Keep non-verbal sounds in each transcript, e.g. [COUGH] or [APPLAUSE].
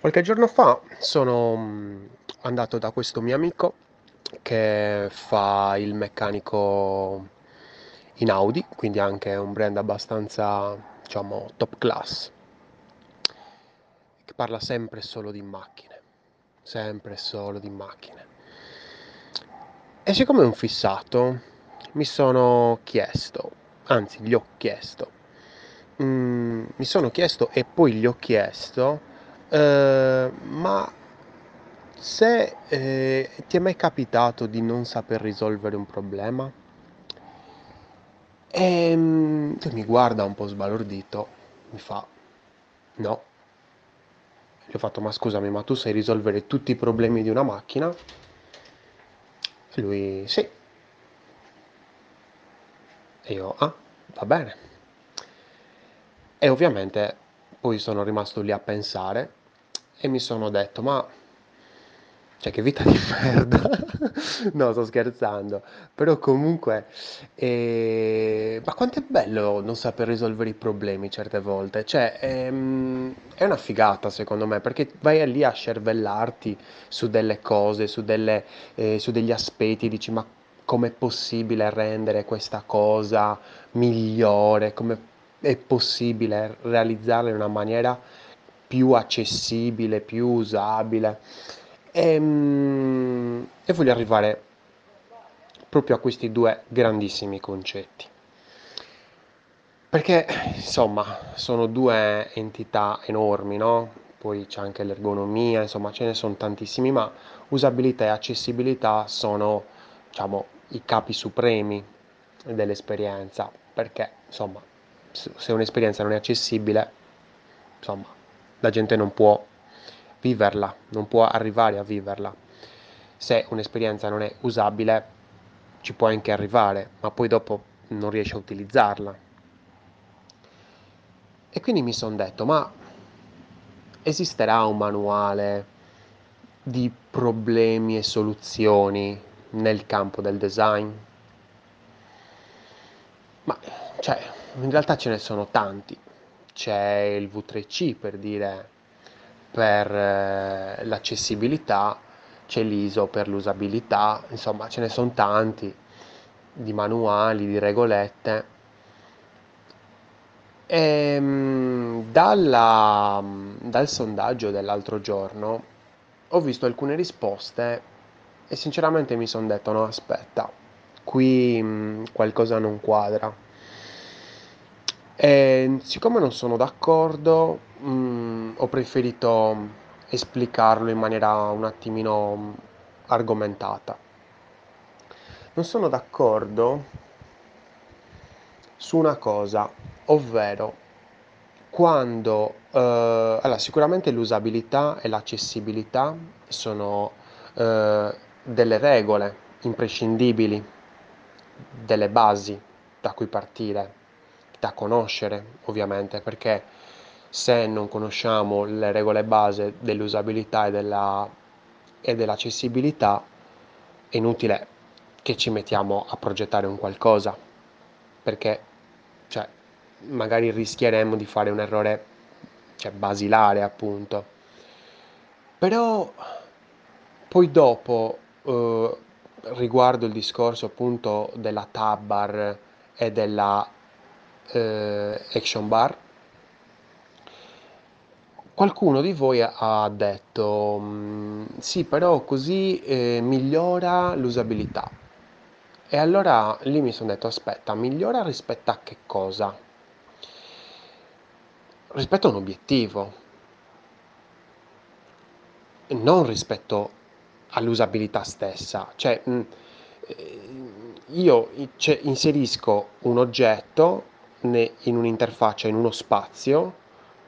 Qualche giorno fa sono mm, andato da questo mio amico che fa il meccanico in Audi, quindi anche un brand abbastanza, diciamo, top class, che parla sempre solo di macchine, sempre solo di macchine. E siccome è un fissato, mi sono chiesto, anzi gli ho chiesto, mm, mi sono chiesto e poi gli ho chiesto eh, ma se eh, ti è mai capitato di non saper risolvere un problema? E mm, lui mi guarda un po' sbalordito, mi fa no. Gli ho fatto ma scusami, ma tu sai risolvere tutti i problemi di una macchina? E lui sì. E io ah, va bene. E ovviamente poi sono rimasto lì a pensare e mi sono detto, ma cioè che vita di [LAUGHS] merda. no, sto scherzando. Però comunque, eh, ma quanto è bello non saper risolvere i problemi certe volte. Cioè, ehm, è una figata secondo me, perché vai lì a cervellarti su delle cose, su delle, eh, su degli aspetti, e dici, ma com'è possibile rendere questa cosa migliore? Come è possibile realizzarla in una maniera più accessibile, più usabile. E, mm, e voglio arrivare proprio a questi due grandissimi concetti. Perché insomma sono due entità enormi, no? Poi c'è anche l'ergonomia, insomma ce ne sono tantissimi, ma usabilità e accessibilità sono, diciamo, i capi supremi dell'esperienza, perché insomma se un'esperienza non è accessibile, insomma, la gente non può viverla, non può arrivare a viverla. Se un'esperienza non è usabile, ci può anche arrivare, ma poi dopo non riesce a utilizzarla. E quindi mi sono detto, ma esisterà un manuale di problemi e soluzioni nel campo del design? Ma, cioè, in realtà ce ne sono tanti. C'è il V3C per dire per eh, l'accessibilità, c'è l'ISO per l'usabilità, insomma ce ne sono tanti di manuali, di regolette. E, ehm, dalla, dal sondaggio dell'altro giorno ho visto alcune risposte e sinceramente mi sono detto no aspetta, qui mh, qualcosa non quadra. E siccome non sono d'accordo, mh, ho preferito esplicarlo in maniera un attimino argomentata. Non sono d'accordo su una cosa, ovvero quando eh, allora, sicuramente l'usabilità e l'accessibilità sono eh, delle regole imprescindibili, delle basi da cui partire da conoscere ovviamente perché se non conosciamo le regole base dell'usabilità e, della, e dell'accessibilità è inutile che ci mettiamo a progettare un qualcosa perché cioè, magari rischieremmo di fare un errore cioè, basilare appunto. Però poi dopo eh, riguardo il discorso appunto della tab bar e della eh, action bar, qualcuno di voi ha detto mm, sì, però così eh, migliora l'usabilità. E allora lì mi sono detto aspetta, migliora rispetto a che cosa? Rispetto a un obiettivo, non rispetto all'usabilità stessa. Cioè, mm, eh, io cioè, inserisco un oggetto in un'interfaccia, in uno spazio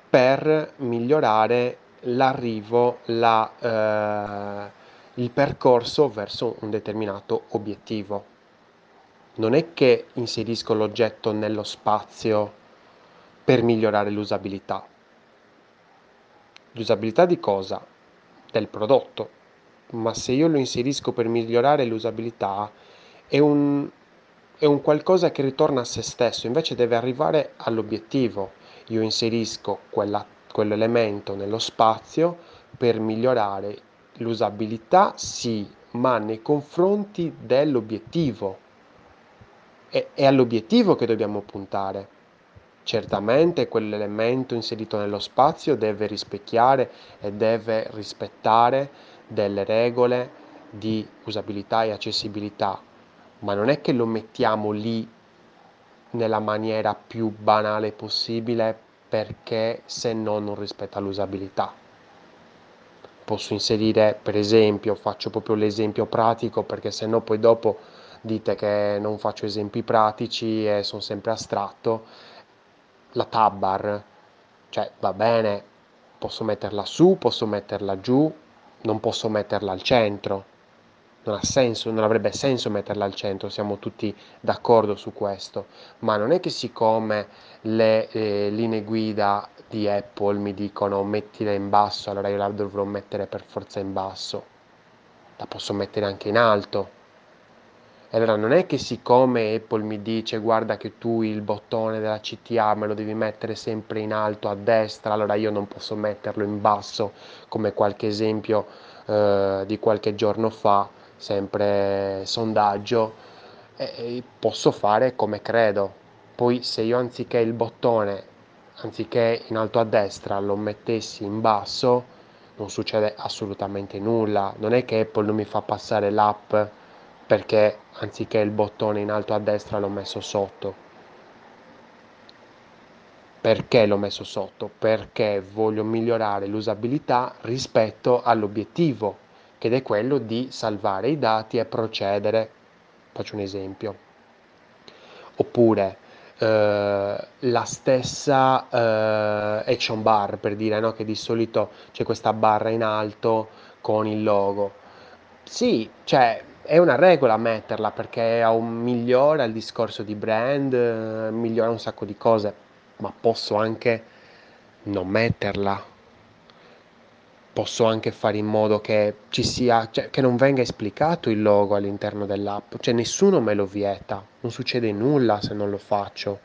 per migliorare l'arrivo, la, eh, il percorso verso un determinato obiettivo. Non è che inserisco l'oggetto nello spazio per migliorare l'usabilità. L'usabilità di cosa? Del prodotto. Ma se io lo inserisco per migliorare l'usabilità, è un, è un qualcosa che ritorna a se stesso, invece deve arrivare all'obiettivo. Io inserisco quella, quell'elemento nello spazio per migliorare l'usabilità, sì, ma nei confronti dell'obiettivo. È, è all'obiettivo che dobbiamo puntare. Certamente quell'elemento inserito nello spazio deve rispecchiare e deve rispettare delle regole di usabilità e accessibilità, ma non è che lo mettiamo lì nella maniera più banale possibile perché se no non rispetta l'usabilità. Posso inserire per esempio, faccio proprio l'esempio pratico perché se no poi dopo dite che non faccio esempi pratici e sono sempre astratto, la tab bar, cioè va bene, posso metterla su, posso metterla giù, non posso metterla al centro, non ha senso, non avrebbe senso metterla al centro, siamo tutti d'accordo su questo, ma non è che siccome le eh, linee guida di Apple mi dicono mettila in basso, allora io la dovrò mettere per forza in basso, la posso mettere anche in alto. E allora non è che siccome Apple mi dice guarda che tu il bottone della CTA me lo devi mettere sempre in alto a destra, allora io non posso metterlo in basso come qualche esempio eh, di qualche giorno fa sempre sondaggio, e posso fare come credo. Poi se io anziché il bottone, anziché in alto a destra, lo mettessi in basso, non succede assolutamente nulla. Non è che Apple non mi fa passare l'app perché anziché il bottone in alto a destra l'ho messo sotto. Perché l'ho messo sotto? Perché voglio migliorare l'usabilità rispetto all'obiettivo che è quello di salvare i dati e procedere. Faccio un esempio. Oppure eh, la stessa eh, action bar, per dire no? che di solito c'è questa barra in alto con il logo. Sì, cioè è una regola metterla perché migliora il discorso di brand, eh, migliora un sacco di cose, ma posso anche non metterla posso anche fare in modo che ci sia, cioè, che non venga esplicato il logo all'interno dell'app, cioè nessuno me lo vieta, non succede nulla se non lo faccio.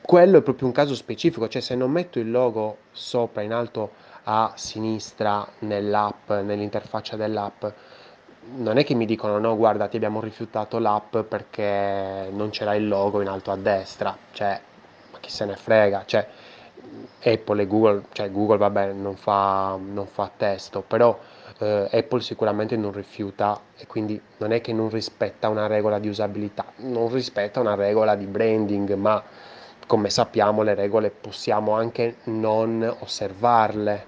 Quello è proprio un caso specifico, cioè se non metto il logo sopra in alto a sinistra nell'app, nell'interfaccia dell'app, non è che mi dicono no, guarda, ti abbiamo rifiutato l'app perché non c'era il logo in alto a destra, cioè, ma chi se ne frega, cioè, Apple e Google, cioè Google vabbè non fa, non fa testo, però eh, Apple sicuramente non rifiuta e quindi non è che non rispetta una regola di usabilità, non rispetta una regola di branding, ma come sappiamo le regole possiamo anche non osservarle,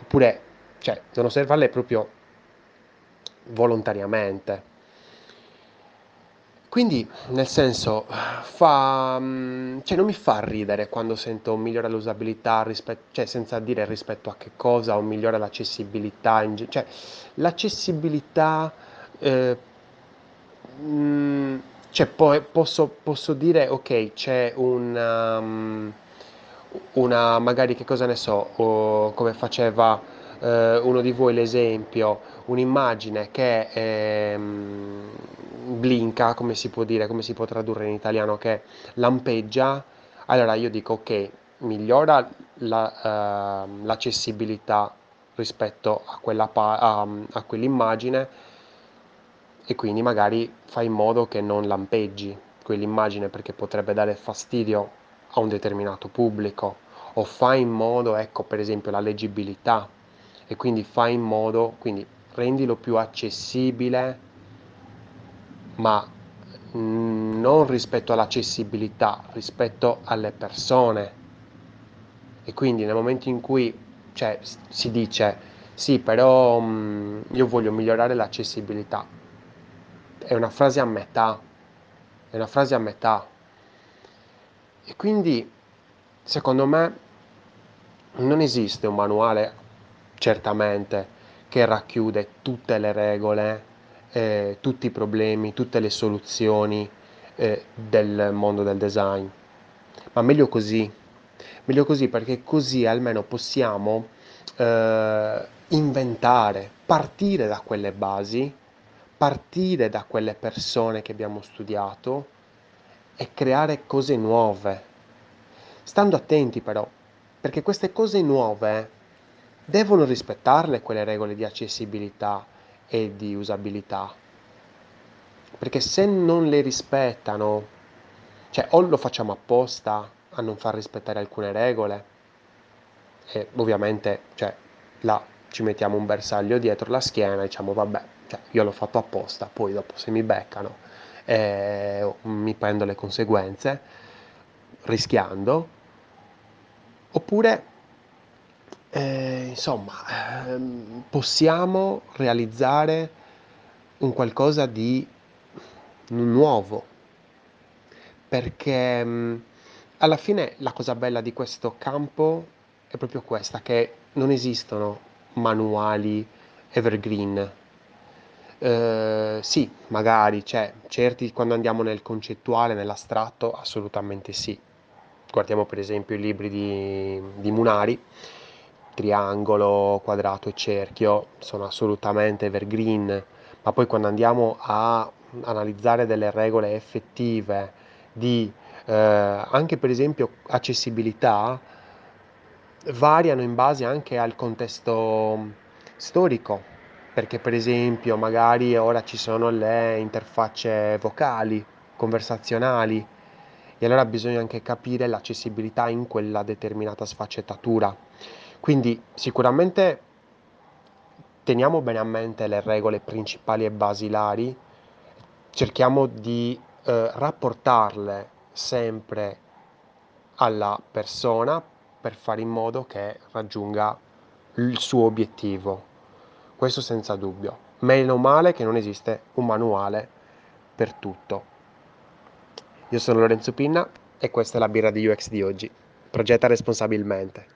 oppure cioè, non osservarle proprio volontariamente. Quindi, nel senso, fa, mm, cioè non mi fa ridere quando sento migliora l'usabilità, rispetto, cioè senza dire rispetto a che cosa o migliora l'accessibilità, cioè l'accessibilità, eh, mh, mm, cioè poi posso, posso, dire ok, c'è una, um, una, magari che cosa ne so, come faceva eh, uno di voi l'esempio, un'immagine che ehm, blinca, come si può dire, come si può tradurre in italiano, che lampeggia, allora io dico ok, migliora la, uh, l'accessibilità rispetto a, quella pa- a, a quell'immagine e quindi magari fai in modo che non lampeggi quell'immagine perché potrebbe dare fastidio a un determinato pubblico o fai in modo, ecco per esempio la leggibilità e quindi fai in modo, quindi rendilo più accessibile, ma non rispetto all'accessibilità, rispetto alle persone. E quindi nel momento in cui cioè, si dice sì, però mh, io voglio migliorare l'accessibilità, è una frase a metà, è una frase a metà. E quindi secondo me non esiste un manuale certamente che racchiude tutte le regole, eh, tutti i problemi, tutte le soluzioni eh, del mondo del design. Ma meglio così, meglio così perché così almeno possiamo eh, inventare, partire da quelle basi, partire da quelle persone che abbiamo studiato e creare cose nuove. Stando attenti però, perché queste cose nuove devono rispettarle quelle regole di accessibilità e di usabilità. Perché se non le rispettano, cioè o lo facciamo apposta a non far rispettare alcune regole, e ovviamente cioè, là ci mettiamo un bersaglio dietro la schiena e diciamo vabbè, cioè, io l'ho fatto apposta, poi dopo se mi beccano eh, mi prendo le conseguenze, rischiando, oppure eh, insomma eh, possiamo realizzare un qualcosa di nuovo, perché mh, alla fine la cosa bella di questo campo è proprio questa, che non esistono manuali evergreen. Eh, sì, magari, cioè, certi quando andiamo nel concettuale, nell'astratto, assolutamente sì. Guardiamo per esempio i libri di, di Munari, triangolo, quadrato e cerchio, sono assolutamente evergreen, ma poi quando andiamo a analizzare delle regole effettive di eh, anche per esempio accessibilità, variano in base anche al contesto storico, perché per esempio magari ora ci sono le interfacce vocali, conversazionali, e allora bisogna anche capire l'accessibilità in quella determinata sfaccettatura. Quindi sicuramente teniamo bene a mente le regole principali e basilari, cerchiamo di eh, rapportarle sempre alla persona per fare in modo che raggiunga il suo obiettivo. Questo senza dubbio. Meno male che non esiste un manuale per tutto. Io sono Lorenzo Pinna e questa è la birra di UX di oggi. Progetta responsabilmente.